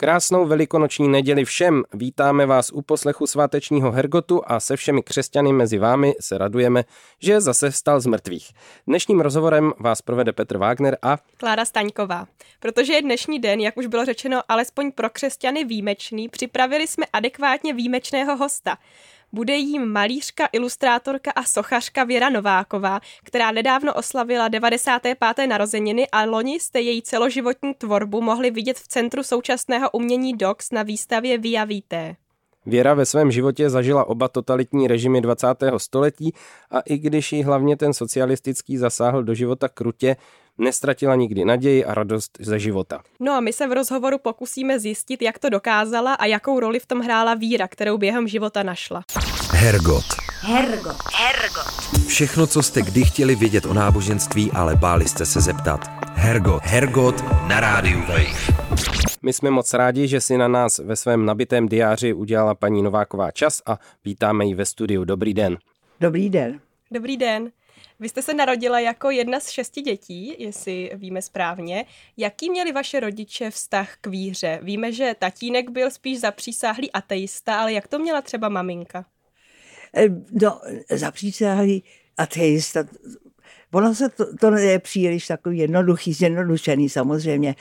Krásnou velikonoční neděli všem. Vítáme vás u poslechu svátečního Hergotu a se všemi křesťany mezi vámi se radujeme, že zase vstal z mrtvých. Dnešním rozhovorem vás provede Petr Wagner a Klára Staňková. Protože je dnešní den, jak už bylo řečeno, alespoň pro křesťany výjimečný, připravili jsme adekvátně výjimečného hosta. Bude jím malířka, ilustrátorka a sochařka Věra Nováková, která nedávno oslavila 95. narozeniny a loni jste její celoživotní tvorbu mohli vidět v Centru současného umění DOX na výstavě Via Vitae. Věra ve svém životě zažila oba totalitní režimy 20. století a i když jí hlavně ten socialistický zasáhl do života krutě, nestratila nikdy naději a radost ze života. No a my se v rozhovoru pokusíme zjistit, jak to dokázala a jakou roli v tom hrála víra, kterou během života našla. Hergot. Hergot. Hergot. Všechno, co jste kdy chtěli vědět o náboženství, ale báli jste se zeptat. Hergot. Hergot na rádiu Wave. My jsme moc rádi, že si na nás ve svém nabitém diáři udělala paní Nováková čas a vítáme ji ve studiu. Dobrý den. Dobrý den. Dobrý den. Vy jste se narodila jako jedna z šesti dětí, jestli víme správně. Jaký měli vaše rodiče vztah k víře? Víme, že tatínek byl spíš zapřísáhlý ateista, ale jak to měla třeba maminka? E, No, zapřísáhlý ateista, ono se to, to je příliš takový jednoduchý, zjednodušený samozřejmě.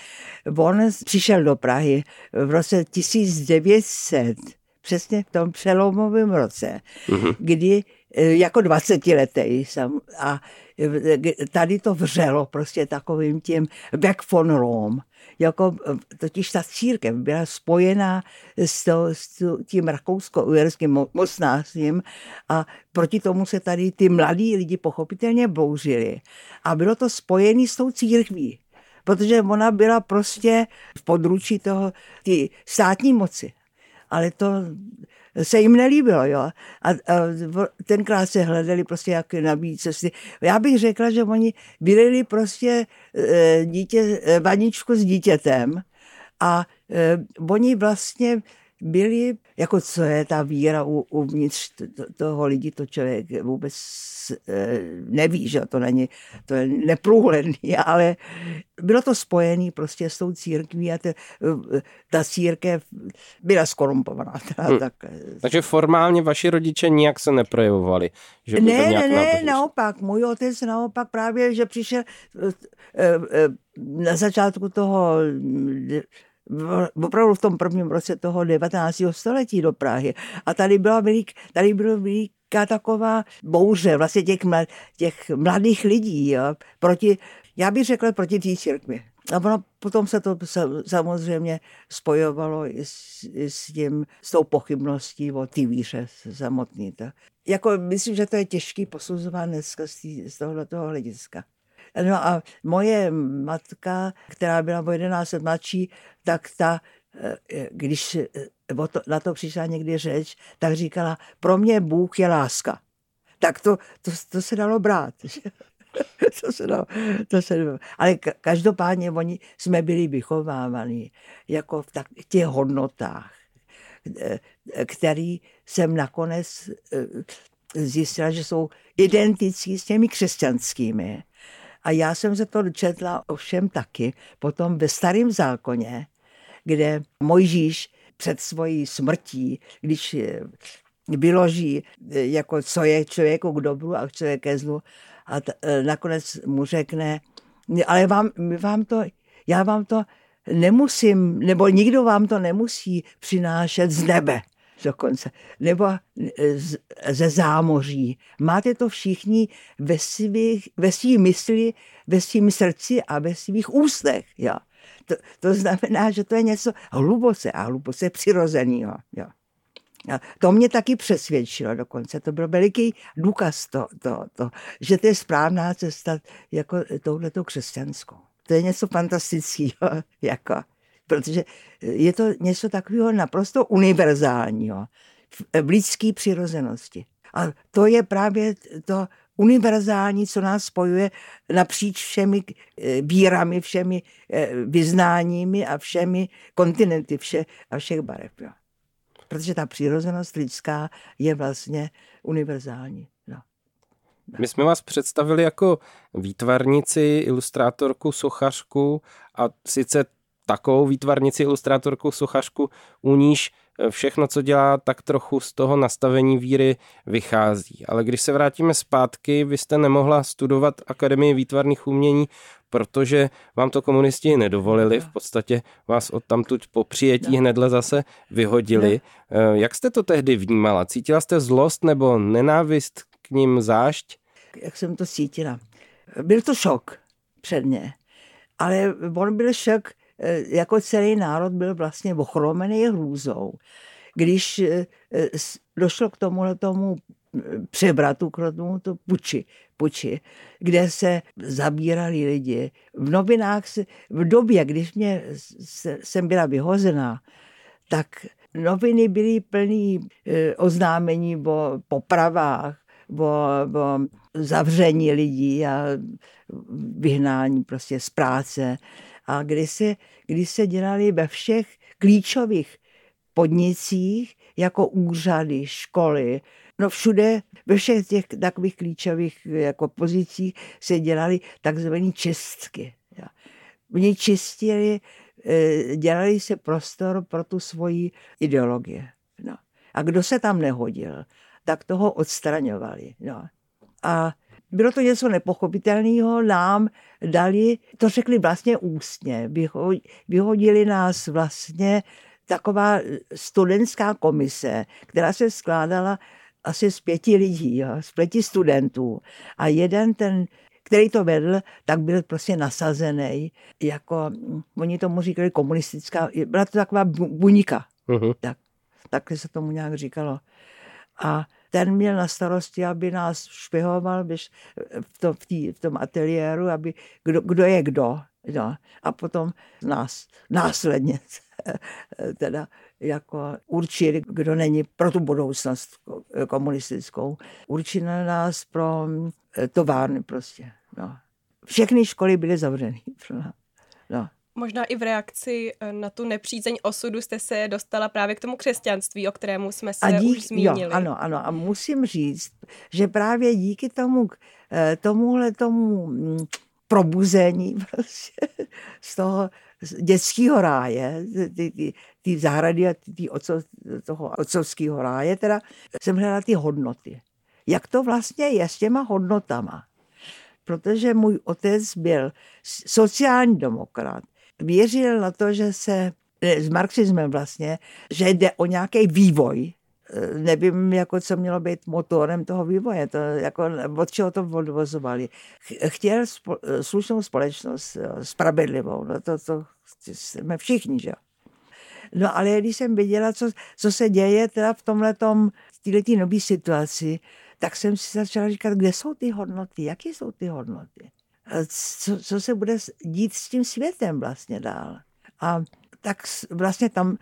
On přišel do Prahy v roce 1900, přesně v tom přelomovém roce, mm-hmm. kdy e, jako 20 letý jsem a e, tady to vřelo prostě takovým tím back von Rome. Jako, e, totiž ta církev byla spojená s, to, s tím rakousko-uherským mocnářstvím a proti tomu se tady ty mladí lidi pochopitelně bouřili. A bylo to spojené s tou církví protože ona byla prostě v područí toho, ty státní moci. Ale to se jim nelíbilo, jo. A, a tenkrát se hledali prostě jak nabít cesty. Já bych řekla, že oni vylili prostě e, dítě, e, vaničku s dítětem a e, oni vlastně byli, jako co je ta víra uvnitř toho lidi, to člověk vůbec neví, že to není, to je neprůhledný, ale bylo to spojené prostě s tou církví a te, ta církev byla skorumpovaná. Hmm. Tak, Takže formálně vaši rodiče nijak se neprojevovali? Že ne, ne, ne, naopak. Můj otec naopak právě, že přišel na začátku toho opravdu v tom prvním roce toho 19. století do Prahy. A tady byla velik, tady bylo veliká taková bouře vlastně těch, mlad, těch mladých lidí jo, proti, já bych řekla proti té církvi. A ono, potom se to samozřejmě spojovalo i s, i s, tím, s tou pochybností o té víře samotný. To. Jako, myslím, že to je těžký posuzovat dneska z, tý, z tohoto hlediska. No a moje matka, která byla o 11 let mladší, tak ta, eh, když eh, na to přišla někdy řeč, tak říkala, pro mě Bůh je láska. Tak to, to, to se dalo brát. to se dalo, to se dalo. Ale každopádně oni jsme byli vychovávaní jako v tak, těch hodnotách, eh, který jsem nakonec zjistila, že jsou identický s těmi křesťanskými. A já jsem se to četla ovšem taky potom ve starém zákoně, kde Mojžíš před svojí smrtí, když vyloží, jako co je člověku k dobru a co je ke zlu, a t- e, nakonec mu řekne, ale vám, vám to, já vám to nemusím, nebo nikdo vám to nemusí přinášet z nebe dokonce, nebo ze zámoří. Máte to všichni ve, svých, ve svý mysli, ve svým srdci a ve svých ústech. Jo. To, to znamená, že to je něco hluboce a hluboce přirozeného. Jo. A to mě taky přesvědčilo dokonce. To byl veliký důkaz to, to, to, že to je správná cesta jako touhletou křesťanskou. To je něco fantastického. Jako protože je to něco takového naprosto univerzálního v lidské přirozenosti. A to je právě to univerzální, co nás spojuje napříč všemi eh, vírami, všemi eh, vyznáními a všemi kontinenty vše, a všech barev. Jo. protože ta přirozenost lidská je vlastně univerzální. No. My jsme vás představili jako výtvarnici, ilustrátorku, sochařku a sice takovou výtvarnici, ilustrátorku, sochařku, u níž všechno, co dělá, tak trochu z toho nastavení víry vychází. Ale když se vrátíme zpátky, vy jste nemohla studovat Akademii výtvarných umění, protože vám to komunisti nedovolili, v podstatě vás od tamtud po přijetí hnedle zase vyhodili. Eh, jak jste to tehdy vnímala? Cítila jste zlost nebo nenávist k ním zášť? Jak jsem to cítila? Byl to šok předně, ale on byl šok Eh, jako celý národ byl vlastně ochromený hrůzou. Když eh, došlo k tomu eh, přebratu, k tomu to puči, puči, kde se zabírali lidi. V novinách, se, v době, když mě, se, jsem byla vyhozená, tak noviny byly plný oznámení o popravách, o, o zavření lidí a vyhnání prostě z práce a kdy se, kdy se dělali ve všech klíčových podnicích, jako úřady, školy, no všude, ve všech těch takových klíčových jako pozicích se dělali takzvané čistky. Oni čistili, eh, dělali se prostor pro tu svoji ideologii. No. A kdo se tam nehodil, tak toho odstraňovali. No. A bylo to něco nepochopitelného, nám dali, to řekli vlastně ústně, vyhodili nás vlastně taková studentská komise, která se skládala asi z pěti lidí, jo, z pěti studentů. A jeden ten, který to vedl, tak byl prostě nasazený, jako, oni tomu říkali komunistická, byla to taková buňka. Uh-huh. Tak, takhle se tomu nějak říkalo. A ten měl na starosti, aby nás špehoval v, to, v, tý, v tom ateliéru, aby kdo, kdo je kdo. No. A potom nás následně teda jako určili, kdo není pro tu budoucnost komunistickou. Určili nás pro eh, továrny prostě. No. Všechny školy byly zavřeny. No. Možná i v reakci eh, na tu nepřízeň osudu jste se dostala právě k tomu křesťanství, o kterému jsme se a dík, už zmínili. Jo, ano, ano. A musím říct, že právě díky tomu, eh, tomuhle tomu mm, probuzení prostě z toho dětského ráje, ty, ty, ty zahrady a ty, ty oco, toho otcovského ráje, teda jsem hledala ty hodnoty. Jak to vlastně je s těma hodnotama? Protože můj otec byl sociální demokrat, věřil na to, že se s marxismem vlastně, že jde o nějaký vývoj, nevím, jako co mělo být motorem toho vývoje, to, jako, od čeho to odvozovali. Chtěl spo, slušnou společnost, spravedlivou, no to, to jsme všichni, že No ale když jsem viděla, co, co se děje teda v tomhletom, v této nové situaci, tak jsem si začala říkat, kde jsou ty hodnoty, jaké jsou ty hodnoty co, co se bude dít s tím světem vlastně dál. A tak vlastně tam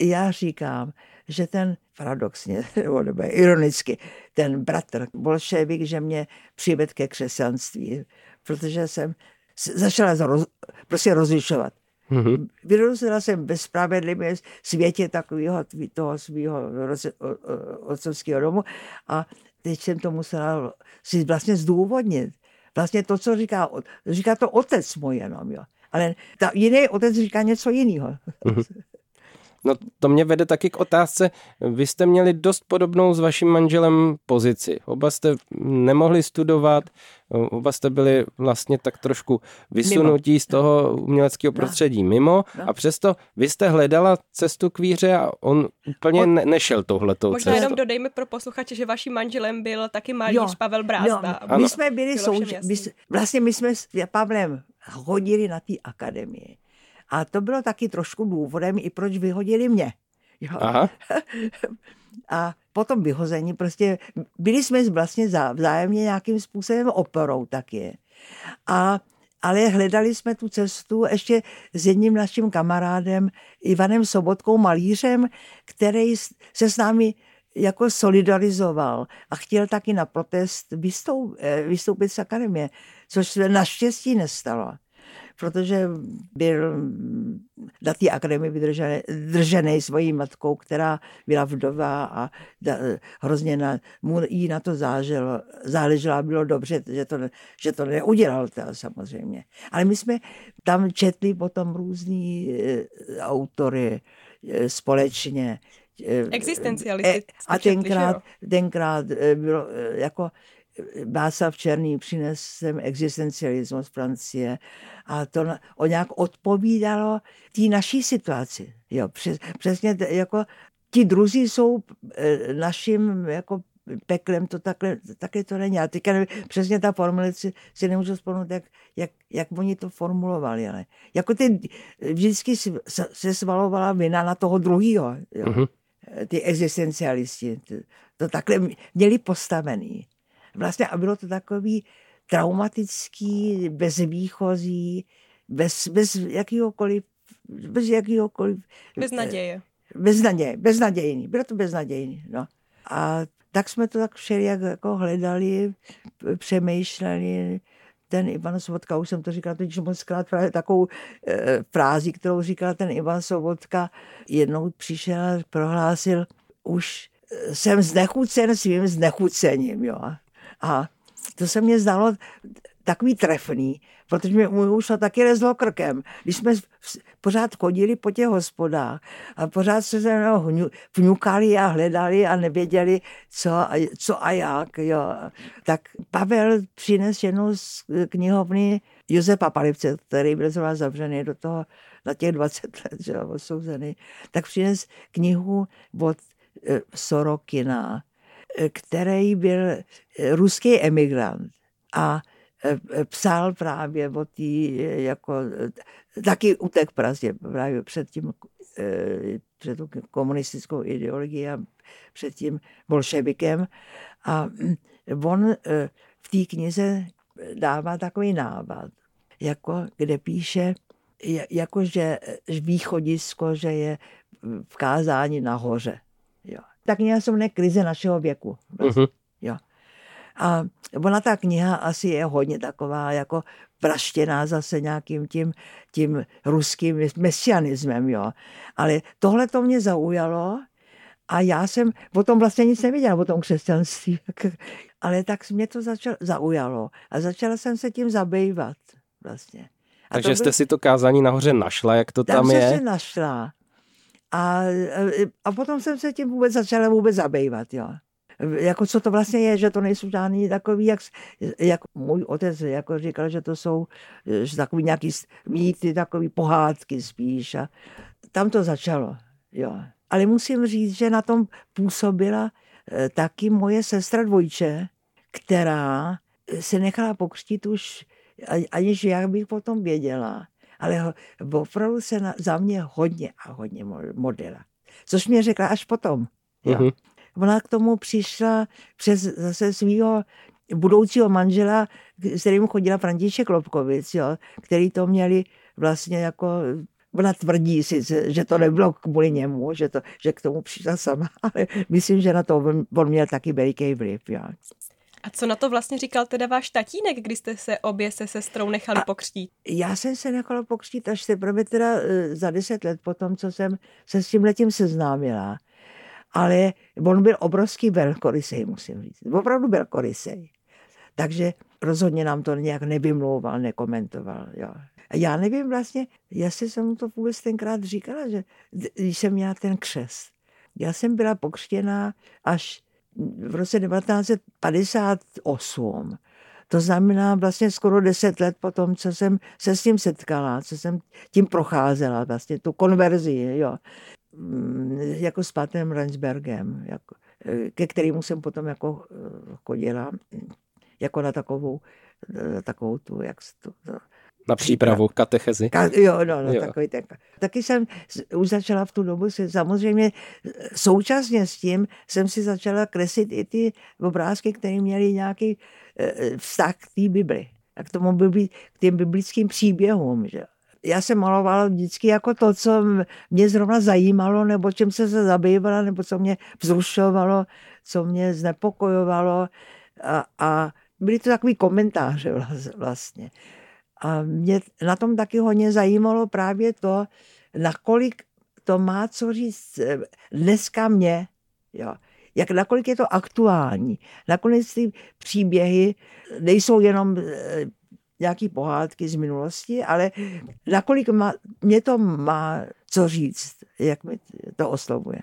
já říkám, že ten paradoxně, nebo ironicky, ten bratr bolševik, že mě přived ke křesťanství, protože jsem začala roz, prostě rozlišovat. Mm-hmm. Vyrostla jsem ve spravedlivém světě takového toho svého otcovského domu a teď jsem to musela si vlastně zdůvodnit vlastně to, co říká, říká to otec můj jenom, jo. Ale ta jiný otec říká něco jiného. No to mě vede taky k otázce, vy jste měli dost podobnou s vaším manželem pozici. Oba jste nemohli studovat, oba jste byli vlastně tak trošku vysunutí mimo. z toho uměleckého no. prostředí no. mimo no. a přesto vy jste hledala cestu k víře a on úplně on... ne- nešel touhletou Možná cestou. jenom dodejme pro posluchače, že vaším manželem byl taky malíř jo. Pavel Brázda. Jo. My jsme byli souč... my, vlastně my jsme s Pavlem hodili na té akademii. A to bylo taky trošku důvodem, i proč vyhodili mě. Jo. Aha. A potom vyhození, prostě byli jsme vlastně vzájemně nějakým způsobem oporou taky. A ale hledali jsme tu cestu ještě s jedním naším kamarádem Ivanem Sobotkou malířem, který se s námi jako solidarizoval a chtěl taky na protest vystoup, eh, vystoupit z akademie, což se naštěstí nestalo protože byl na té akademii vydržený, držený svojí matkou, která byla vdová a da, hrozně na, mu jí na to záleželo a bylo dobře, že to, že to neudělal teda, samozřejmě. Ale my jsme tam četli potom různý e, autory e, společně. Existencialisty. A tenkrát, tenkrát bylo jako Václav Černý přines sem existencialismus Francie a to o nějak odpovídalo té naší situaci. Jo, přes, přesně jako ti druzí jsou e, naším jako peklem, to takhle, takhle to není. A teďka nevím, přesně ta formulace si nemůžu vzpomenout, jak, jak, jak oni to formulovali. Ale jako ty, vždycky se svalovala vina na toho druhého. Mm-hmm. Ty existencialisti. To, to takhle měli postavený. Vlastně a bylo to takový traumatický, bezvýchozí, bez, bez jakýhokoliv, bez jakýhokoliv... Bez naděje. Bez naděje, beznadějný. Bylo to beznadějný, no. A tak jsme to tak všelijak jako hledali, přemýšleli. Ten Ivan Sobotka, už jsem to říkala totiž moc krát, právě takovou e, frázi, kterou říkal ten Ivan Sobotka, jednou přišel a prohlásil, už jsem znechucen svým znechucením, jo. A to se mně zdalo takový trefný, protože mi můj už taky rezlo krkem. Když jsme pořád chodili po těch hospodách a pořád se se vňukali a hledali a nevěděli, co, co a jak. Jo. Tak Pavel přines jednou z knihovny Josefa Palivce, který byl zrovna zavřený do toho na těch 20 let, že odsouzený, tak přines knihu od e, Sorokina, který byl eh, ruský emigrant a eh, psal právě o tý, eh, jako, taky utek Praze právě před tím, před tou komunistickou ideologií a před tím bolševikem. A hm, on v té knize dává takový nápad, jako, kde píše, jako že východisko, že je v kázání nahoře. Jo ta kniha se jmenuje Krize našeho věku. Uh-huh. Jo. A ona ta kniha asi je hodně taková jako praštěná zase nějakým tím, tím ruským mesianismem, jo. Ale tohle to mě zaujalo a já jsem o tom vlastně nic nevěděla, o tom křesťanství. Ale tak mě to začalo, zaujalo a začala jsem se tím zabývat vlastně. A Takže byl, jste si to kázání nahoře našla, jak to tam, tam je? Tam jsem se našla. A, a potom jsem se tím vůbec začala vůbec zabývat, jo. Jako co to vlastně je, že to nejsou žádný takový, jak, jak můj otec jako říkal, že to jsou že takový nějaký mýty, takový pohádky spíš. A tam to začalo, jo. Ale musím říct, že na tom působila eh, taky moje sestra dvojče, která se nechala pokřtít už, aniž já bych potom věděla ale opravdu se na, za mě hodně a hodně modlila. Což mě řekla až potom. Jo. Mm-hmm. Ona k tomu přišla přes zase svého budoucího manžela, s kterým chodila František Lobkovic, jo, který to měli vlastně jako Ona tvrdí si, že to nebylo kvůli němu, že, to, že k tomu přišla sama, ale myslím, že na to on, on měl taky veliký vliv. Jo. A co na to vlastně říkal teda váš tatínek, když jste se obě se sestrou nechali a pokřtít? Já jsem se nechala pokřtít až teprve teda e, za deset let potom, co jsem se s tím letím seznámila. Ale on byl obrovský velkorysej, musím říct. Opravdu velkorysej. Takže rozhodně nám to nějak nevymlouval, nekomentoval. Jo. A já nevím vlastně, jestli jsem mu to vůbec tenkrát říkala, že když jsem měla ten křest. Já jsem byla pokřtěná až v roce 1958. To znamená vlastně skoro deset let po tom, co jsem se s tím setkala, co jsem tím procházela, vlastně tu konverzi, jo. Mm, jako s Patem Rensbergem, jako, ke kterému jsem potom jako eh, chodila, jako na takovou, eh, takovou tu, jak to, na přípravu katechezy. Ka, jo, no, no, jo. takový ten. Taky jsem už začala v tu dobu, si, samozřejmě současně s tím jsem si začala kreslit i ty obrázky, které měly nějaký e, vztah k té Bibli a k tomu bibli, k těm biblickým příběhům. Že? Já jsem malovala vždycky jako to, co mě zrovna zajímalo, nebo čím se se zabývala, nebo co mě vzrušovalo, co mě znepokojovalo a, a byly to takový komentáře vlastně. A mě na tom taky hodně zajímalo právě to, nakolik to má co říct eh, dneska mě. Jo. Jak nakolik je to aktuální. Nakonec ty příběhy nejsou jenom eh, nějaký pohádky z minulosti, ale nakolik má, mě to má co říct, jak mi to oslovuje.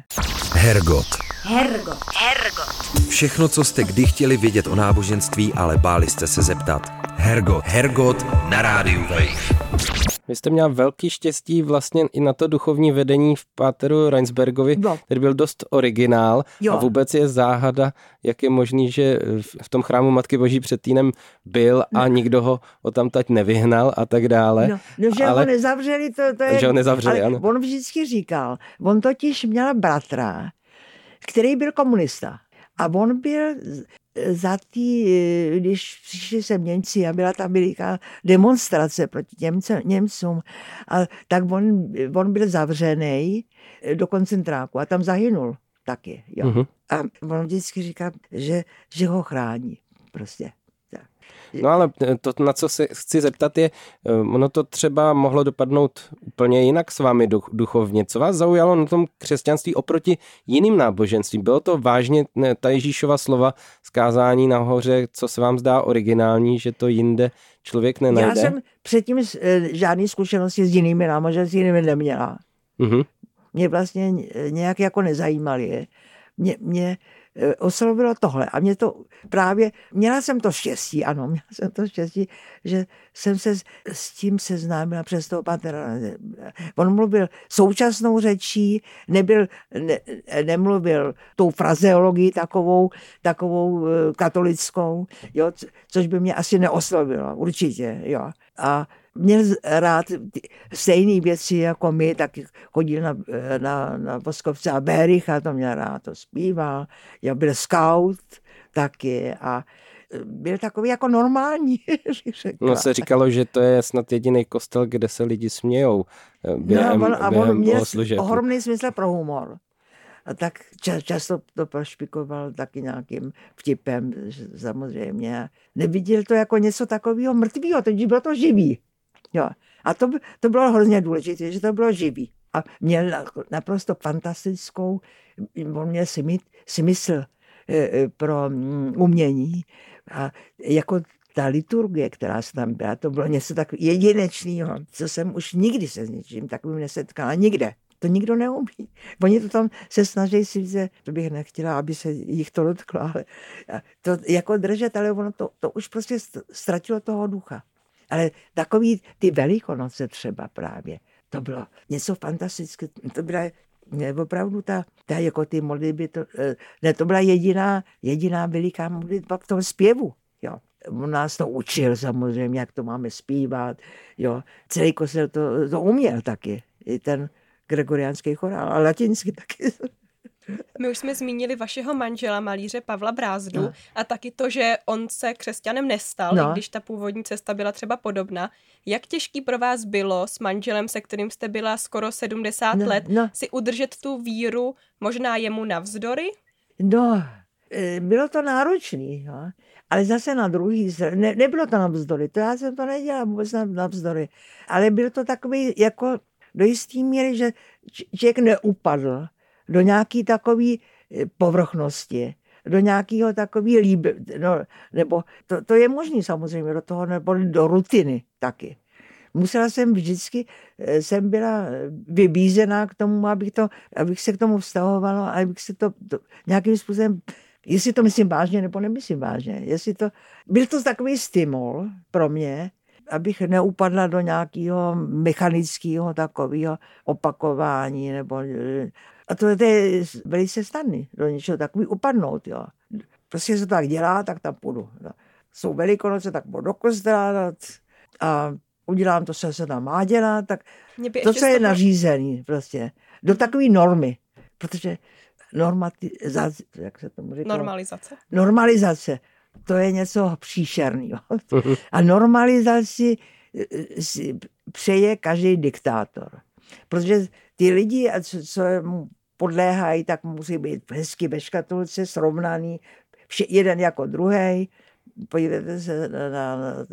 Hergot. Hergot. Hergot. Všechno, co jste kdy chtěli vědět o náboženství, ale báli jste se zeptat. Hergot. Hergot na rádiu Wave. Vy jste měl velký štěstí vlastně i na to duchovní vedení v Páteru Reinsbergovi, No. který byl dost originál Jo. a vůbec je záhada, jak je možný, že v tom chrámu Matky Boží před týdnem byl a nikdo ho o tam tať nevyhnal a tak dále. No, no že ale- ho nezavřeli, to, to je... Že ho nezavřeli, ale ano. On vždycky říkal, on totiž měl bratra, který byl komunista. A on byl za tý, když přišli sem Němci a byla tam veliká demonstrace proti Němce, Němcům, a tak on, on byl zavřený do koncentráku a tam zahynul taky. Jo. Mhm. A on vždycky říká, že, že ho chrání. Prostě. No ale to, na co se chci zeptat je, eh, ono to třeba mohlo dopadnout úplně jinak s vámi duch, duchovně. Co vás zaujalo na tom křesťanství oproti jiným náboženstvím? Bylo to vážně ne, ta Ježíšova slova zkázání nahoře, co se vám zdá originální, že to jinde člověk nenajde? Já jsem předtím eh, žádné zkušenosti s jinými náboženstvími neměla. Mhm. Mě vlastně nějak jako nezajímaly. Mě, mě oslovilo tohle a mě to právě, měla jsem to štěstí, ano, měla jsem to štěstí, že jsem se s- tím seznámila přes toho patera. On mluvil současnou řečí, nebyl, ne, nemluvil tou frazeologií takovou, takovou eh, katolickou, jo, co- což by mě asi neoslovilo, určitě, jo. A měl rád stejné věci jako my, tak chodil na, eh, na, na Voskovce a Béricha, to měl rád, to zpíval. Já byl scout taky a eh, byl takový jako normální, řekla. No se říkalo, že to je snad jediný kostel, kde se lidi smějou eh, během, no, on, a on měl ohromný smysl pro humor. A tak ča, často to prošpikoval taky nějakým vtipem, samozřejmě. Neviděl to jako něco takového mrtvého, teď bylo to živý. Jo. A to, to bylo hrozně důležité, že to bylo živý. A měl na- naprosto fantastickou, on měl smysl, eh, eh, pro mm, umění. A jako ta liturgie, která se tam byla, to bylo něco tak jedinečného, co jsem už nikdy se s něčím takovým nesetkala, nikde. To nikdo neumí. Oni to tam se snaží si říct, to bych nechtěla, aby se jich to dotklo, ale to jako držet, ale ono to, to už prostě st- ztratilo toho ducha. Ale takový ty velikonoce třeba právě, to bylo něco fantastické. To byla ne, opravdu ta, ta jako ty modlitby, to, eh, ne, to byla jediná, jediná veliká modlitba v tom zpěvu. Jo. On nás to učil samozřejmě, jak to máme zpívat. Jo. Celý kostel to, to uměl taky. I ten gregoriánský chorál, a latinsky taky. My už jsme zmínili vašeho manžela, malíře Pavla Brázdu, No. a taky to, že on se křesťanem nestal, No. i když ta původní cesta byla třeba podobná. Jak těžký pro vás bylo s manželem, se kterým jste byla skoro 70 No, let, no. si udržet tu víru, možná jemu navzdory? No, eh, bylo to náročný, jo. ale zase na druhý straně, ne, nebylo to navzdory, to já jsem to nedělala vůbec na- navzdory, ale byl to takový jako do jistý míry, že člověk neupadl do nějaký takový eh, povrchnosti, do nějakého takový líb, no, nebo to, to je možné samozřejmě do toho, nebo do rutiny taky. Musela jsem vždycky, eh, jsem byla vybízená k tomu, abych, to, abych se k tomu vztahovala, abych se to, to nějakým způsobem, jestli to myslím vážně nebo nemyslím vážně, jestli to, byl to takový stimul pro mě, abych neupadla do nějakého mechanického takového opakování, nebo, eh, a to, je velice snadný, do něčeho takový upadnout, jo. Prostě se to tak dělá, tak tam půjdu. No. Jsou velikonoce, tak půjdu do kostela no, a udělám to, co se tam má dělat, tak to, co je nařízený, prostě. Do takové normy. Protože normatizace, jak se tomu říká? Normalizace. Normalizace, to je něco příšerného. A normalizaci si přeje každý diktátor. Protože ty lidi, a co, co mu podléhají, tak musí být hezky ve škatulce, srovnaný, vše, jeden jako druhý, podívejte se na, na, na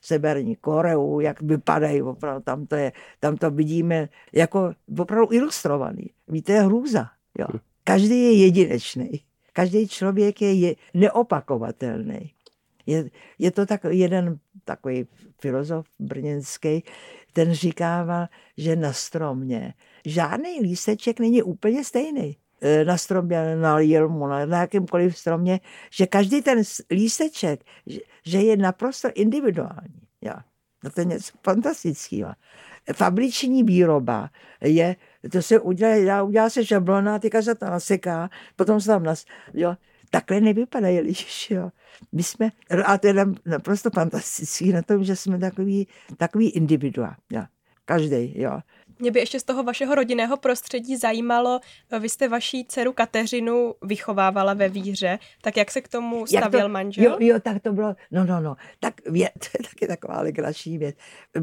Severní Koreu, jak vypadají, opravdu tam to, je, tam to vidíme jako opravdu ilustrovaný. Víte, je hrůza. Jo. Každý je jedinečný. Každý člověk je, je neopakovatelný. Je, je to tak, jeden takový filozof brněnský, ten říkával, že na stromě žádný lísteček není úplně stejný. E, na stromě, na jelmu, na, jakémkoliv stromě, že každý ten lísteček, že, je naprosto individuální. Jo. No to je něco fantastického. Fabriční výroba je, to se udělá, udělá se šablona, teďka se to naseká, potom se tam nas, jo, takhle nevypadají lidi, jo. My jsme, a to je naprosto fantastický na tom, že jsme takový, takový individua, jo. Každý, jo. Mě by ještě z toho vašeho rodinného prostředí zajímalo, vy jste vaší dceru Kateřinu vychovávala ve víře, tak jak se k tomu stavěl to, manžel? Jo, jo, tak to bylo, no, no, no, tak vě, to je taky taková legrační věc.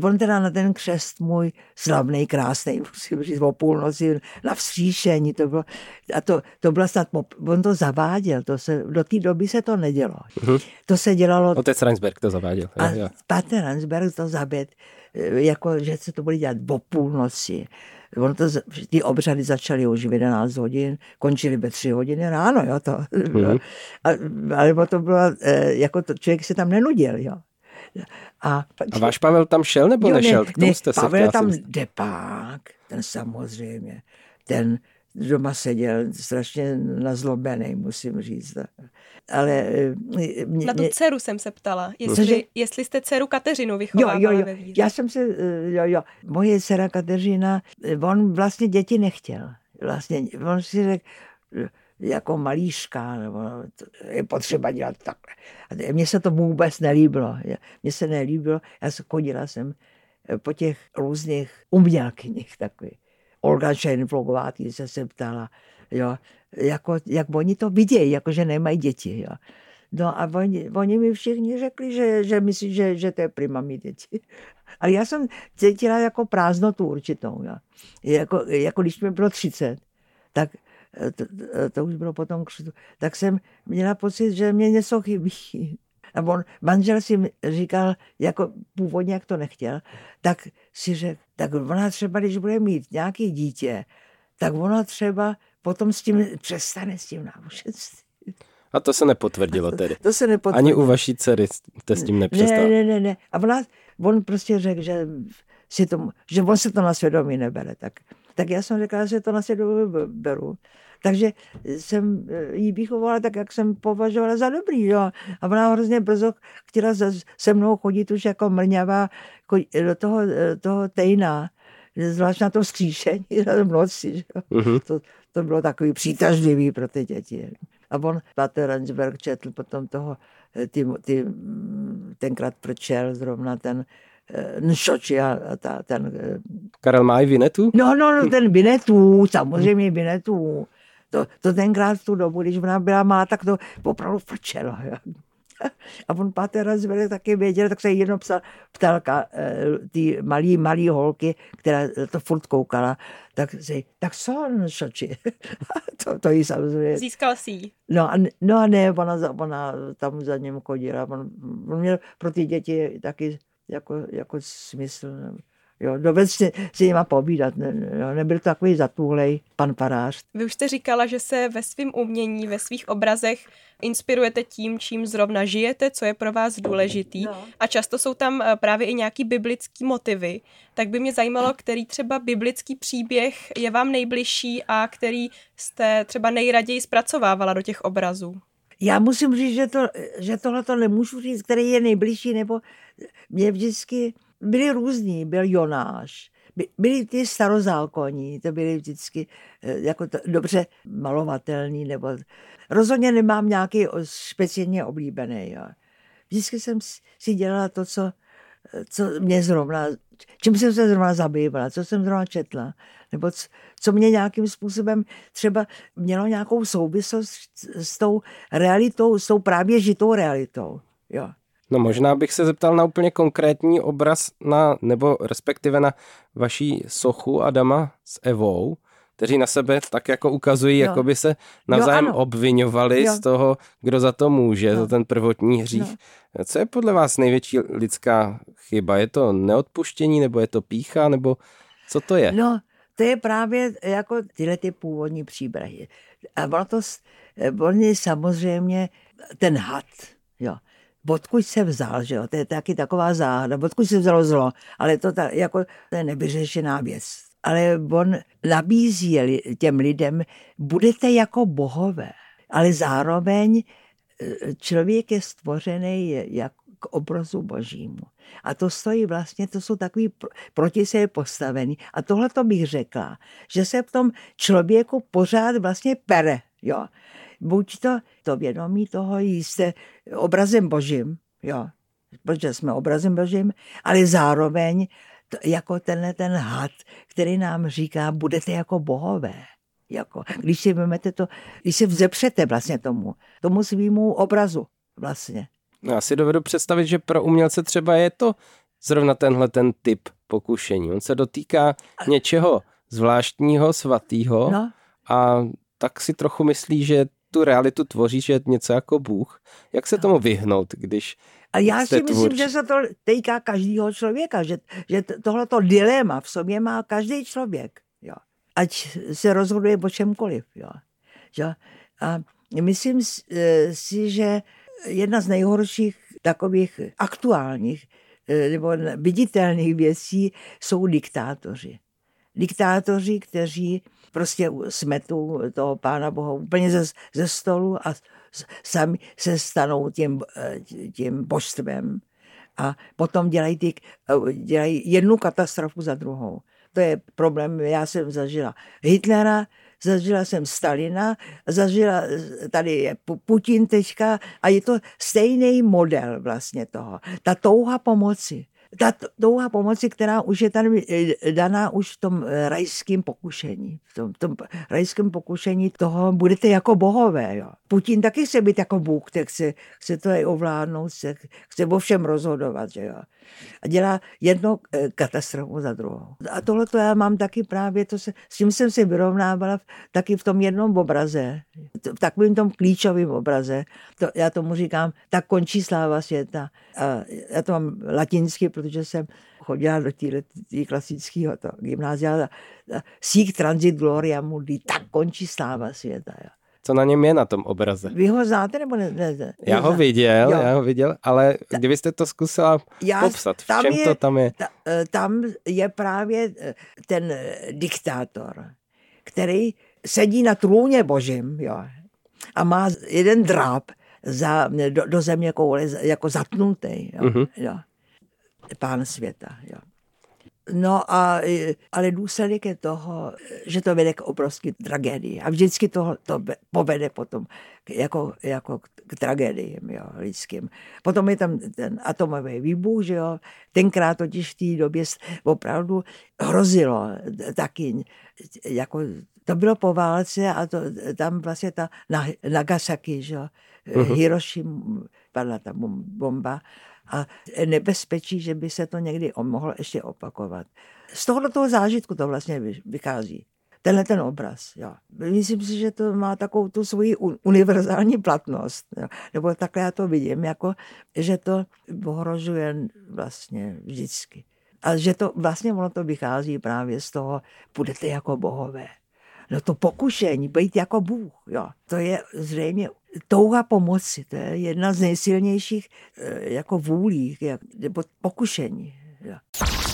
On teda na ten křest můj slavný, krásný, musím říct, o půlnoci na vzkříšení, to bylo, a to, to bylo snad, on to zaváděl, to se, do té doby se to nedělo. Uh-huh. To se dělalo... Otec Reinsberg to zaváděl. A jo, jo. Pater Reinsberg to zabět jako, že se to bude dělat po půlnoci. Ono to, ty obřady začaly už v 11 hodin, končily ve 3 hodiny ráno, jo, to. Mm-hmm. A, ale to bylo, e, jako to, člověk se tam nenudil, jo. A, a váš Pavel tam šel nebo jo, nešel? Ne, ne, jste se Pavel tam jde pák, ten samozřejmě, ten doma seděl strašně nazlobený, musím říct. Ale eh, mě, Na tu dceru jsem se ptala, jestli, jestli jste dceru Kateřinu vychovávali jo, jo, jo. Já jsem se, eh, jo, jo. Moje dcera Kateřina, eh, on vlastně děti nechtěl. Vlastně, on si řekl, jako malíška, nebo je potřeba dělat takhle. A mně se to vůbec nelíbilo. Mně se nelíbilo, já se chodila jsem po těch různých umělkyních takových. Olga Šenflogová, ty se se ptala, jo, jako, jak oni to vidějí, jako že nemají děti. Jo. No a oni, oni mi všichni řekli, že, že myslí, že, že to je prima mít děti. Ale já jsem cítila jako prázdnotu určitou. Jo. Jako, jako když mi bylo 30, tak to, to už bylo potom křtu, tak jsem měla pocit, že mě něco chybí. A on, manžel si říkal, jako původně, jak to nechtěl, tak si řekl, tak ona třeba, když bude mít nějaký dítě, tak ona třeba potom s tím přestane s tím náboženstvím. A to se nepotvrdilo tedy. To se nepotvrdilo. Ani u vaší dcery jste s tím nepřestal. Ne, ne, ne, ne. A ona, on prostě řekl, že, si to, že on se to na svědomí nebere. Tak, tak já jsem řekla, že to na svědomí beru. Takže jsem eh, jí vychovala tak, jak jsem považovala za dobrý. Jo. A ona hrozně brzo chtěla se mnou chodit už jako mrňavá do toho, eh, toho tejna zvlášť na to skříšení v noci. Že? Uh-huh. To, to bylo takový přitažlivý pro ty děti. A on, Pater Rensberg, četl potom toho, eh, ty, ty, tenkrát pročel zrovna ten Nšoči a ta, ten... Karel má i Vinetu? No, no, no, ten Vinetu, samozřejmě Vinetu to, to tenkrát v tu dobu, když ona byla má, tak to opravdu frčelo. Jo. A on Pater Razberg taky věděl, tak se jedno psal, ptalka, eh, ty malý, malý holky, která to furt koukala, tak si, tak co, šoči. to, to jí samozřejmě. Získal si ji. No, a, no a ne, ona, ona tam za ním chodila. On, on měl pro ty děti taky jako, jako smysl. Jo, dovedl si, si jima povídat, ne, ne, nebyl to takový zatůlej pan farář. Vy už jste říkala, že se ve svém umění, ve svých obrazech inspirujete tím, čím zrovna žijete, co je pro vás důležitý. No. A často jsou tam eh, právě i nějaký biblický motivy. Tak by mě zajímalo, který třeba biblický příběh je vám nejbližší a který jste třeba nejraději zpracovávala do těch obrazů. Já musím říct, že, to, že tohle to nemůžu říct, který je nejbližší, nebo mě vždycky byli různí, byl Jonáš, by, byli ty starozákonní, to byly vždycky eh, jako to, dobře malovatelný, nebo rozhodně nemám nějaký speciálně oblíbený. Jo. Vždycky jsem si dělala to, co, co mě zrovna, čím jsem se zrovna zabývala, co jsem zrovna četla, nebo co, co mě nějakým způsobem třeba mělo nějakou souvislost s tou realitou, s tou právě žitou realitou. Jo. No možná bych se zeptal na úplně konkrétní obraz na, nebo respektive na vaší sochu Adama s Evou, kteří na sebe tak jako ukazují, jo. jako by se navzájem jo, obvinovali jo. z toho, kdo za to může, jo. za ten prvotní hřích. Jo. Co je podle vás největší lidská chyba? Je to neodpuštění, nebo je to pícha, nebo co to je? No, to je právě jako tyhle ty původní příběhy. A ono to, on samozřejmě ten had, jo odkud se vzal, že jo? to je taky taková záhada, odkud se vzalo zlo, ale to, ta, jako, to je nevyřešená věc. Ale on nabízí těm lidem, budete jako bohové, ale zároveň e, člověk je stvořený jak k obrazu božímu. A to stojí vlastně, to jsou takový proti se postavený. A tohle to bych řekla, že se v tom člověku pořád vlastně pere. Jo buď to, to vědomí toho jste obrazem božím, jo, protože jsme obrazem božím, ale zároveň jako tenhle ten had, který nám říká, budete jako bohové. Jako, když si vezmete to, když se vzepřete vlastně tomu, tomu svýmu obrazu vlastně. Já si dovedu představit, že pro umělce třeba je to zrovna tenhle ten typ pokušení. On se dotýká něčeho zvláštního, svatého no. a tak si trochu myslí, že tu realitu tvoří, že je něco jako Bůh. Jak se tomu vyhnout, když a já si myslím, tvůrčí. že se to týká každého člověka, že, že tohleto dilema v sobě má každý člověk. Jo. Ať se rozhoduje o čemkoliv. Jo. Jo. A myslím eh, si, že jedna z nejhorších takových aktuálních eh, nebo viditelných věcí jsou diktátoři. Diktátoři, kteří prostě smetou toho pána Boha úplně ze, ze stolu a sami se stanou tím, eh, tím božstvem. A potom dělají, ty, eh, dělají jednu katastrofu za druhou. To je problém, já jsem zažila Hitlera, zažila jsem Stalina, zažila, eh, tady je Putin teďka a je to stejný model vlastně toho. Ta touha pomoci ta touha pomoci, která už je tady eh, daná už v tom eh, rajském pokušení. V tom, v tom rajském pokušení toho budete jako bohové. Jo. Putin taky chce být jako Bůh, tak chce, chce to i ovládnout, chce, chce o všem rozhodovat. Že jo. A dělá jedno eh, katastrofu za druhou. A tohle to já mám taky právě, to se, s tím jsem si vyrovnávala taky v tom jednom obraze, v takovém tom klíčovém obraze. To, já tomu říkám, tak končí sláva světa. A já to mám latinsky, protože jsem chodila do té klasického gymnázia. Sic transit gloria mundi, tak končí sláva světa. Jo. Co na něm je na tom obraze? Vy ho znáte nebo ne? ne, ne já ho viděl, jo. já ho viděl, ale ta, kdybyste to zkusila já, popsat, v čem je, to tam je? Ta, eh, tam je právě eh, ten diktátor, který sedí na trůně božím jo, a má jeden dráp za, do, do země koule jako zatnutý. Jo, mm-hmm. jo. Pán světa. Jo. No a, ale důsledek je toho, že to vede k obrovské tragédii. A vždycky to, to povede potom k, jako, jako k tragédiím jo, lidským. Potom je tam ten atomový výbuch, že jo. Tenkrát totiž v té době opravdu hrozilo taky, jako to bylo po válce a to, tam vlastně ta Nagasaki, že jo, uh-huh. Hiroshima, padla ta bomba a nebezpečí, že by se to někdy mohlo ještě opakovat. Z tohoto toho zážitku to vlastně vychází. Tenhle ten obraz. Jo. Myslím si, že to má takovou tu svoji univerzální platnost. Jo. Nebo takhle já to vidím, jako, že to ohrožuje vlastně vždycky. A že to vlastně ono to vychází právě z toho, budete jako bohové. No to pokušení, být jako Bůh, jo, to je zřejmě touha pomoci, to je jedna z nejsilnějších eh, jako vůlí, jak, nebo pokušení.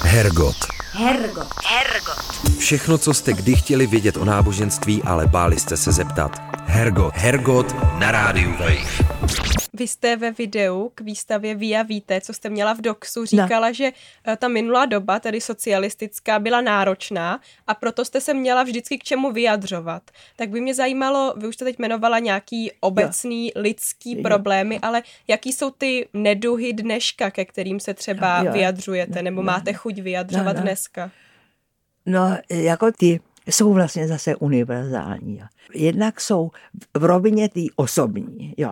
Hergot. Hergot. Hergot. Všechno, co jste kdy chtěli vědět o náboženství, ale báli jste se zeptat. Hergot. Hergot na rádiu Wave. Vy jste ve videu k výstavě Via Víte, co jste měla v Doxu, říkala, no. že eh, ta minulá doba, tedy socialistická, byla náročná a proto jste se měla vždycky k čemu vyjadřovat. Tak by mě zajímalo, vy už jste teď jmenovala nějaký obecný jo. lidský jo. problémy, ale jaký jsou ty neduhy dneška, ke kterým se třeba jo. vyjadřujete, nebo jo. máte chuť vyjadřovat no, no. dneska? No, jako ty jsou vlastně zase univerzální. Jo. Jednak jsou v rovině ty osobní, jo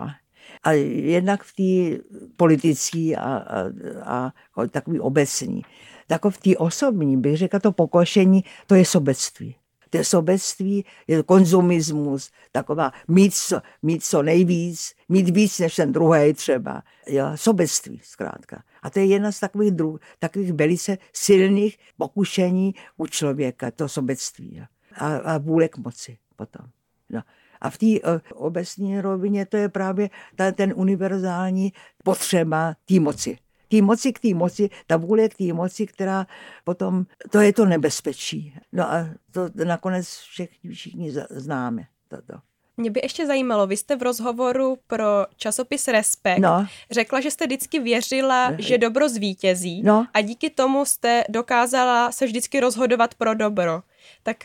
a jednak v té politické a, a, a, takový obecní. Tak v té osobní bych řekla, to pokošení, to je sobectví. To je sobectví, je to konzumismus, taková mít co, mít co nejvíc, mít víc než ten druhý třeba. Jo, sobectví zkrátka. A to je jedna z takových, druh, takových velice silných pokušení u člověka, to sobectví. A, a vůle k moci potom. No. A v té uh, obecní rovině to je právě ta, ten univerzální potřeba té moci. Té moci k té moci, ta vůle k té moci, která potom, to je to nebezpečí. No a to nakonec všichni, všichni známe. Toto. Mě by ještě zajímalo, vy jste v rozhovoru pro časopis Respekt no. řekla, že jste vždycky věřila, že dobro zvítězí no. a díky tomu jste dokázala se vždycky rozhodovat pro dobro. Tak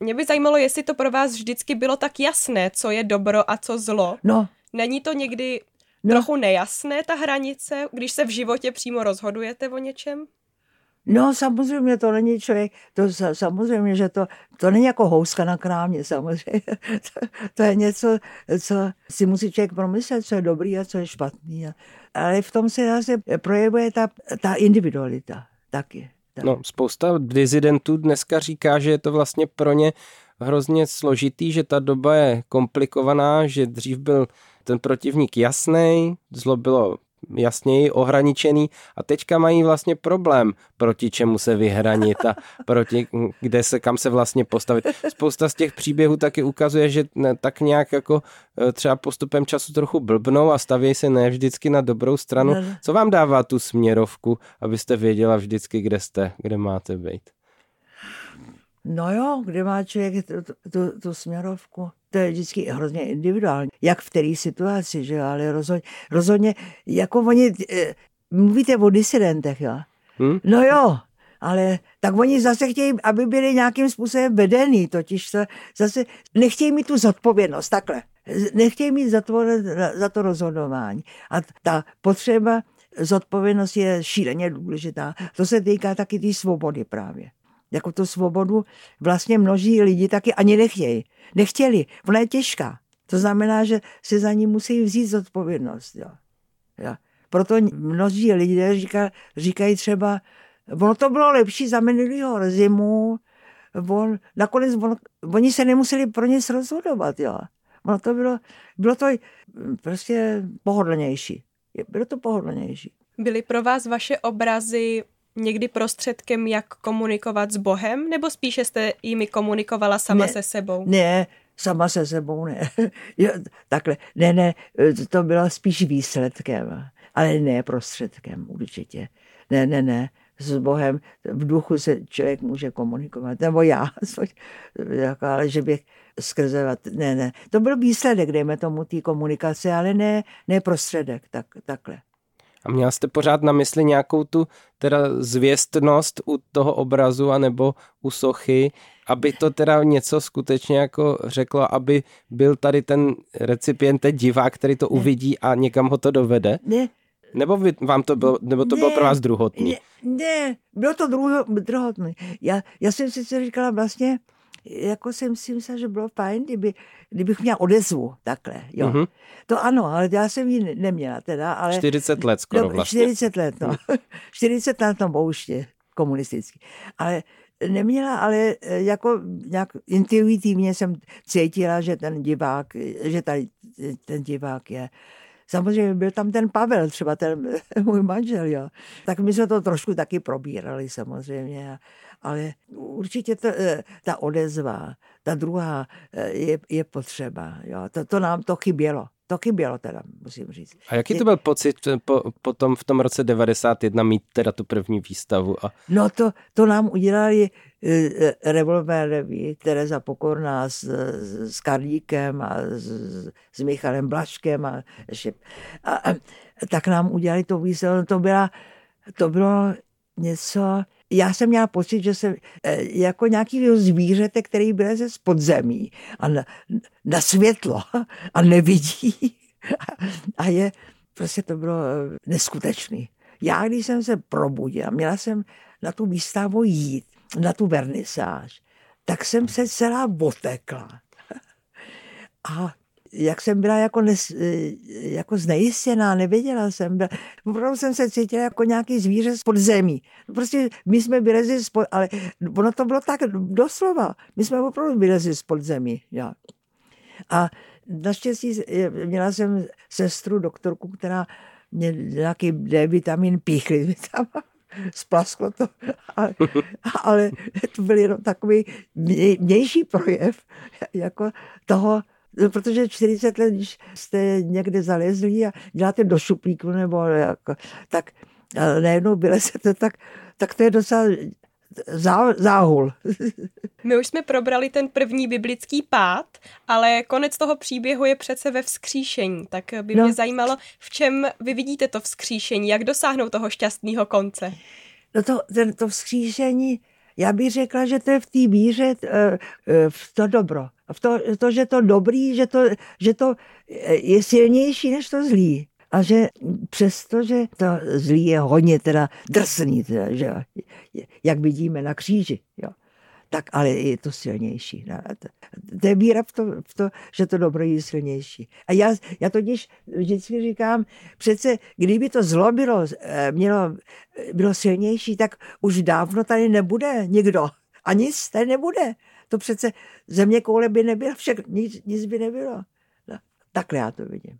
mě by zajímalo, jestli to pro vás vždycky bylo tak jasné, co je dobro a co zlo. No. Není to někdy no. trochu nejasné, ta hranice, když se v životě přímo rozhodujete o něčem? No samozřejmě to není člověk, to samozřejmě, že to, to není jako houska na krámě samozřejmě. To, to je něco, co si musí člověk promyslet, co je dobrý a co je špatný. Ale v tom se zase projevuje ta, ta individualita taky. Tak. No, spousta dizidentů dneska říká, že je to vlastně pro ně hrozně složitý, že ta doba je komplikovaná, že dřív byl ten protivník jasný, zlo bylo jasněji ohraničený a teďka mají vlastně problém, proti čemu se vyhranit a proti, kde se, kam se vlastně postavit. Spousta z těch příběhů taky ukazuje, že tak nějak jako e, třeba postupem času trochu blbnou a stavějí se ne vždycky na dobrou stranu. Co vám dává tu směrovku, abyste věděla vždycky, kde jste, kde máte být? No jo, kde má člověk tu, tu, tu směrovku? To je vždycky hrozně individuální. Jak v které situaci, že jo? Ale rozhodně, rozhodně jako oni, eh, mluvíte o disidentech, jo? Hmm? No jo, ale tak oni zase chtějí, aby byli nějakým způsobem vedený, totiž to zase nechtějí mít tu zodpovědnost, takhle. Nechtějí mít za to, za to rozhodování. A ta potřeba zodpovědnosti je šíleně důležitá. To se týká taky té tý svobody právě jako tu svobodu vlastně množí lidi taky ani nechtějí. Nechtěli. Ona je těžká. To znamená, že si za ní musí vzít zodpovědnost. Jo. Jo. Proto mnozí lidé říká, říkají třeba, ono to bylo lepší za minulého zimu, on, nakonec on, oni se nemuseli pro nic rozhodovat. Jo. Ono to bylo, bylo to prostě pohodlnější. Bylo to pohodlnější. Byly pro vás vaše obrazy někdy prostředkem, jak komunikovat s Bohem, nebo spíše jste jimi komunikovala sama ne, se sebou? Ne, sama se sebou ne. jo, takhle, ne, ne, to bylo spíš výsledkem, ale ne prostředkem určitě. Ne, ne, ne, s Bohem v duchu se člověk může komunikovat, nebo já, jako, ale že bych skrze, ne, ne. To byl výsledek, dejme tomu, té komunikace, ale ne, ne prostředek, tak, takhle. A měla jste pořád na mysli nějakou tu teda zvěstnost u toho obrazu anebo u sochy, aby to teda něco skutečně jako řeklo, aby byl tady ten recipient, ten divák, který to uvidí a někam ho to dovede? Ne. Nebo vy, vám to bylo, nebo to ne, bylo pro vás druhotný? Ne, ne bylo to druho, druhotný. Já, já jsem si říkala vlastně, jako jsem si myslela, že bylo fajn, kdyby, kdybych měla odezvu takhle, jo. Mm-hmm. To ano, ale já jsem ji neměla teda, ale... 40 let skoro no, vlastně. 40 let, no. 40 let na tom bouště komunistický. Ale neměla, ale e, jako nějak intuitivně jsem cítila, že ten divák, že tady ten divák je Samozřejmě byl tam ten Pavel, třeba ten můj manžel, jo. Tak my jsme to trošku taky probírali samozřejmě ale určitě to, eh, ta odezva, ta druhá eh, je, je potřeba. Jo. To, to nám to chybělo. To chybělo teda, musím říct. A jaký to byl pocit po, potom v tom roce 91 mít teda tu první výstavu? A... No to, to nám udělali revolvérovi Tereza Pokorná s, s Karlíkem a s, s Michalem Blaškem a, a, a tak nám udělali to výstavu. To, byla, to bylo něco, já jsem měla pocit, že jsem eh, jako nějaký zvířete, který byl ze podzemí a na, na světlo a nevidí a je, prostě to bylo eh, neskutečný. Já, když jsem se probudila, měla jsem na tu výstavu jít, na tu vernisáž, tak jsem se celá otekla. A jak jsem byla jako, nes, jako znejistěná, nevěděla jsem. Byla, opravdu jsem se cítila jako nějaký zvíře z podzemí. Prostě my jsme vylezli z pod, ale ono to bylo tak doslova. My jsme opravdu vylezli z podzemí. Ja. A naštěstí měla jsem sestru, doktorku, která mě nějaký D vitamin píchli tam splasklo to, ale, ale to byl jenom takový vnější projev jako toho, no, protože 40 let, když jste někde zalezli a děláte do šuplíku, nebo jako, tak najednou vylezete, tak, tak to je docela zá, záhul. My už jsme probrali ten první biblický pád, ale konec toho příběhu je přece ve vzkříšení. Tak by no. mě zajímalo, v čem vy vidíte to vzkříšení, jak dosáhnout toho šťastného konce? No to, ten, to vzkříšení, já bych řekla, že to je v té víře eh, eh, v to dobro. V to, to, že to dobrý, že to, že to je silnější než to zlý. A že přesto, že to zlý je hodně teda drsný, teda, že, jak vidíme na kříži, jo, tak ale je to silnější. No, to je víra v to, v to, že to dobro je silnější. A já, já totiž vždycky říkám, přece kdyby to zlo bylo, eh, mělo, bylo silnější, tak už dávno tady nebude nikdo. A nic tady nebude. To přece země koule by nebylo, však nic, nic by nebylo. No, takhle já to vidím.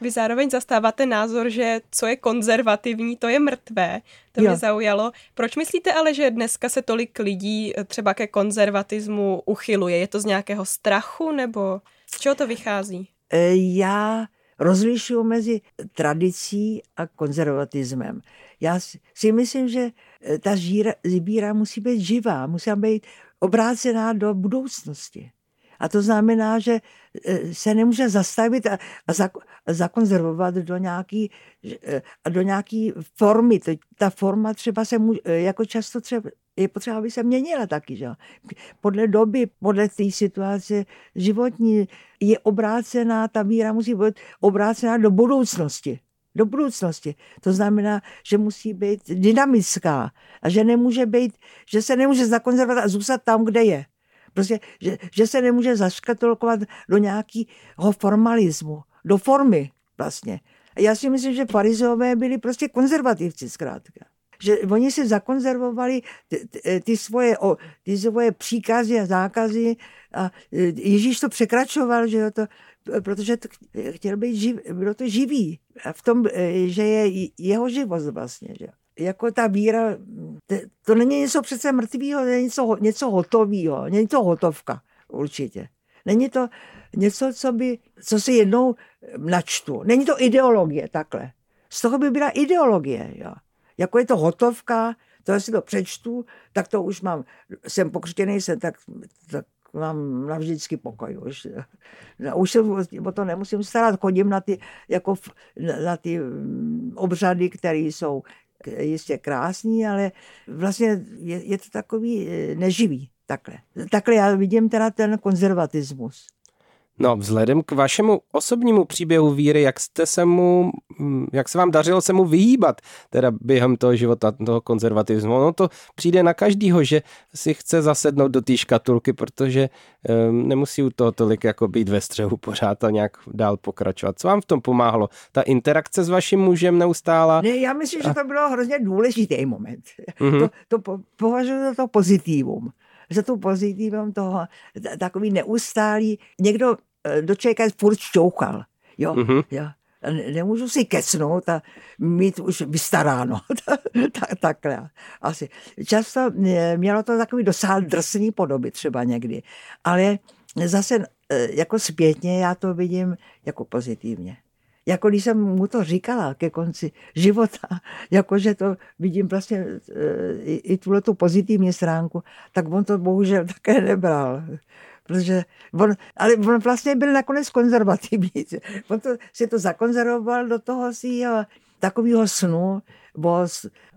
Vy zároveň zastáváte názor, že co je konzervativní, to je mrtvé. To jo. mě zaujalo. Proč myslíte ale, že dneska se tolik lidí eh, třeba ke konzervatismu uchyluje? Je to z nějakého strachu nebo z čeho to vychází? E, já rozlišuju mezi tradicí a konzervatismem. Já si myslím, že eh, ta žíra, zbíra musí být živá, musí být obrácená do budoucnosti. A to znamená, že e, se nemůže zastavit a, a zakonzervovat do nějaký, e, do nějaký formy. Ta forma třeba se může, jako často třeba je potřeba, aby se měnila taky. Že? Podle doby, podle té situace životní je obrácená, ta víra musí být obrácená do budoucnosti. Do budoucnosti. To znamená, že musí být dynamická a že nemůže být, že se nemůže zakonzervovat a zůstat tam, kde je. Prostě, že, že se nemůže zaškatulkovat do nějakého formalismu, do formy vlastně. Já si myslím, že farizeové byli prostě konzervativci zkrátka. Že oni si zakonzervovali ty, ty, ty, svoje, ty svoje příkazy a zákazy a e, Ježíš to překračoval, že jo, to, protože to chtěl být živ, bylo to živý. A v tom, e, že je jeho živost vlastně. Že? jako ta víra, to není něco přece mrtvého, to je něco, něco hotového, není to hotovka určitě. Není to něco, co, by, co si jednou načtu. Není to ideologie takhle. Z toho by byla ideologie. Jo. Jako je to hotovka, to si to přečtu, tak to už mám, jsem pokřtěný, jsem tak, tak mám navždycky pokoj. Už, už se o to nemusím starat, chodím na ty, jako na ty mm, obřady, které jsou jistě krásný, ale vlastně je, je to takový eh, neživý. Takhle. Takhle já vidím teda ten konzervatismus. No, vzhledem k vašemu osobnímu příběhu víry, jak jste se mu, hm, jak se vám dařilo se mu vyhýbat, teda během toho života, toho konzervatismu. No to přijde na každýho, že si chce zasednout do té škatulky, protože um, nemusí u toho tolik jako být ve střehu pořád a nějak dál pokračovat. Co vám v tom pomáhalo? Ta interakce s vaším mužem neustála? Ne, já myslím, že to bylo hrozně důležitý moment. Mm-hmm. To, to považuji za to pozitivum za tu pozitivum toho takový neustálý, někdo do člověka furt šťouchal. Jo, mm-hmm. jo. Nemůžu si kecnout a mít už vystaráno. tak, takhle. Asi. Často eh, mělo to takový dosáhl drsný podoby třeba někdy. Ale zase eh, jako zpětně já to vidím jako pozitivně. Jako když jsem mu to říkala ke konci života, jakože to vidím vlastně i, i tuhle tu pozitivní stránku, tak on to bohužel také nebral protože on, ale on vlastně byl nakonec konzervativní. On to, si to zakonzervoval do toho svého takového snu, bo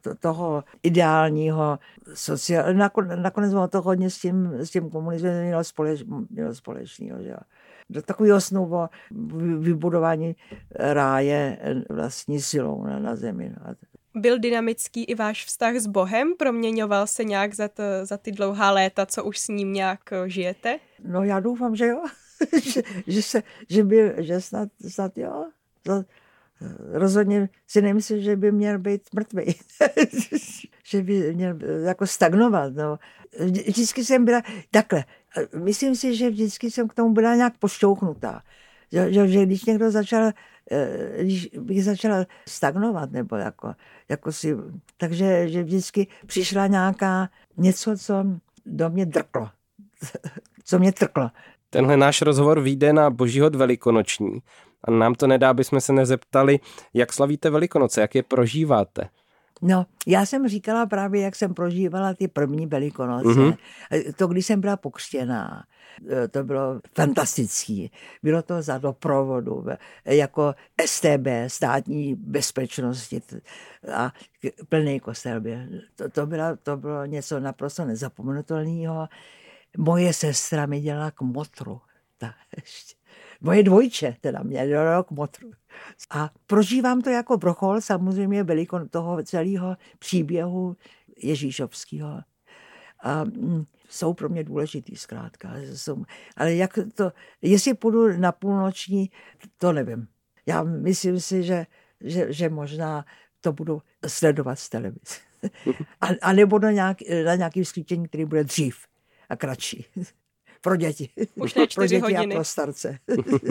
to, toho ideálního sociál... Nakonec on to hodně s tím, s tím komunismem mělo, společ, mělo společného. Že? Do takového snu o vybudování ráje vlastní silou na, na zemi. No. Byl dynamický i váš vztah s Bohem? Proměňoval se nějak za, to, za ty dlouhá léta, co už s ním nějak eh, žijete? No já doufám, že jo. že, že, se, že, by, že snad, snad jo, snad, rozhodně si nemyslím, že by měl být mrtvý. že by měl jako stagnovat. No. Vždycky jsem byla takhle. Myslím si, že vždycky jsem k tomu byla nějak pošťouchnutá. Že, že, že když někdo začal, eh, když bych začala stagnovat, nebo jako, jako si, takže že vždycky přišla nějaká něco, co do mě drklo. co mě trklo. Tenhle náš rozhovor vyjde na Božíhod velikonoční a nám to nedá, aby jsme se nezeptali, jak slavíte Velikonoce, jak je prožíváte. No, já jsem říkala právě, jak jsem prožívala ty první velikonoce. Mm-hmm. To, když jsem byla pokřtěná, e, to bylo fantastický. Bylo to za doprovodu, jako STB, státní bezpečnosti a plný kostel byl. To, to, bylo, to bylo něco naprosto nezapomenutelného. Moje sestra mi dělala k motru. Ta ještě. Moje dvojče teda mě dělalo k motru. A prožívám to jako brochol samozřejmě velikon toho celého příběhu Ježíšovského. A mm, jsou pro mě důležitý zkrátka. Jsou, ale jak to, jestli půjdu na půlnoční, to nevím. Já myslím si, že, že, že možná to budu sledovat z televize. A, a nebo na, nějak, na nějaký skříčení, který bude dřív a kratší. Pro děti. Už ne pro děti hodiny. a pro starce.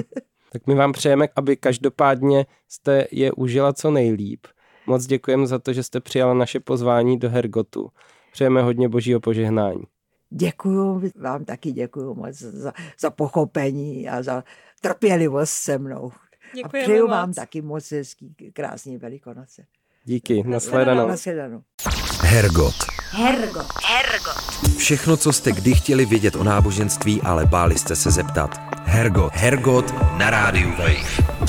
tak my vám přejeme, aby každopádně jste je užila co nejlíp. Moc děkujeme za to, že jste přijala naše pozvání do Hergotu. Přejeme hodně božího požehnání. Děkuju, vám taky děkuju moc za, za pochopení a za trpělivost se mnou. Děkujeme a přeju moc. vám taky moc hezký, krásný velikonoce. Díky, nashledanou. Nashledanou. Hergot. Hergot. Hergot. Všechno, co jste kdy chtěli vědět o náboženství, ale báli jste se zeptat. Hergot. Hergot na rádiu Wave.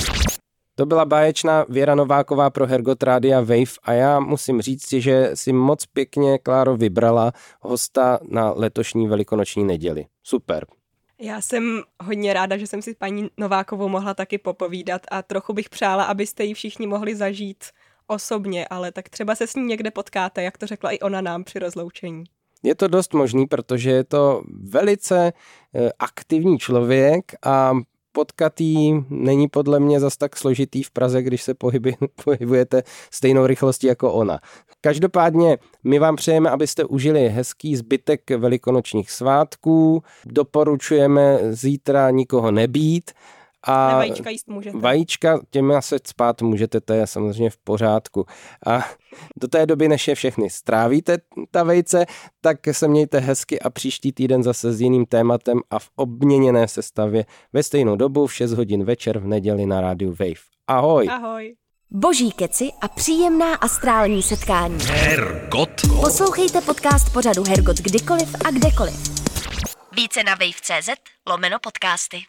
To byla báječná Věra Nováková pro Hergot Rádia Wave a já musím říct, že si moc pěkně Kláro vybrala hosta na letošní velikonoční neděli. Super. Já jsem hodně ráda, že jsem si paní Novákovou mohla taky popovídat a trochu bych přála, abyste ji všichni mohli zažít osobně, ale tak třeba se s ní někde potkáte, jak to řekla i ona nám při rozloučení. Je to dost možný, protože je to velice eh, aktivní člověk a potkatý není podle mě zas tak složitý v Praze, když se pohyby, pohybujete stejnou rychlostí jako ona. Každopádně my vám přejeme, abyste užili hezký zbytek velikonočních svátků. Doporučujeme zítra nikoho nebít. A Ale vajíčka jíst můžete. Vajíčka, těmi se spát můžete, to je samozřejmě v pořádku. A do té doby, než je všechny strávíte ta vejce, tak se mějte hezky a příští týden zase s jiným tématem a v obměněné sestavě ve stejnou dobu v 6 hodin večer v neděli na rádiu Wave. Ahoj! Ahoj. Boží keci a příjemná astrální setkání. Hergot. Poslouchejte podcast pořadu Hergot kdykoliv a kdekoliv. Více na wave.cz lomeno podcasty.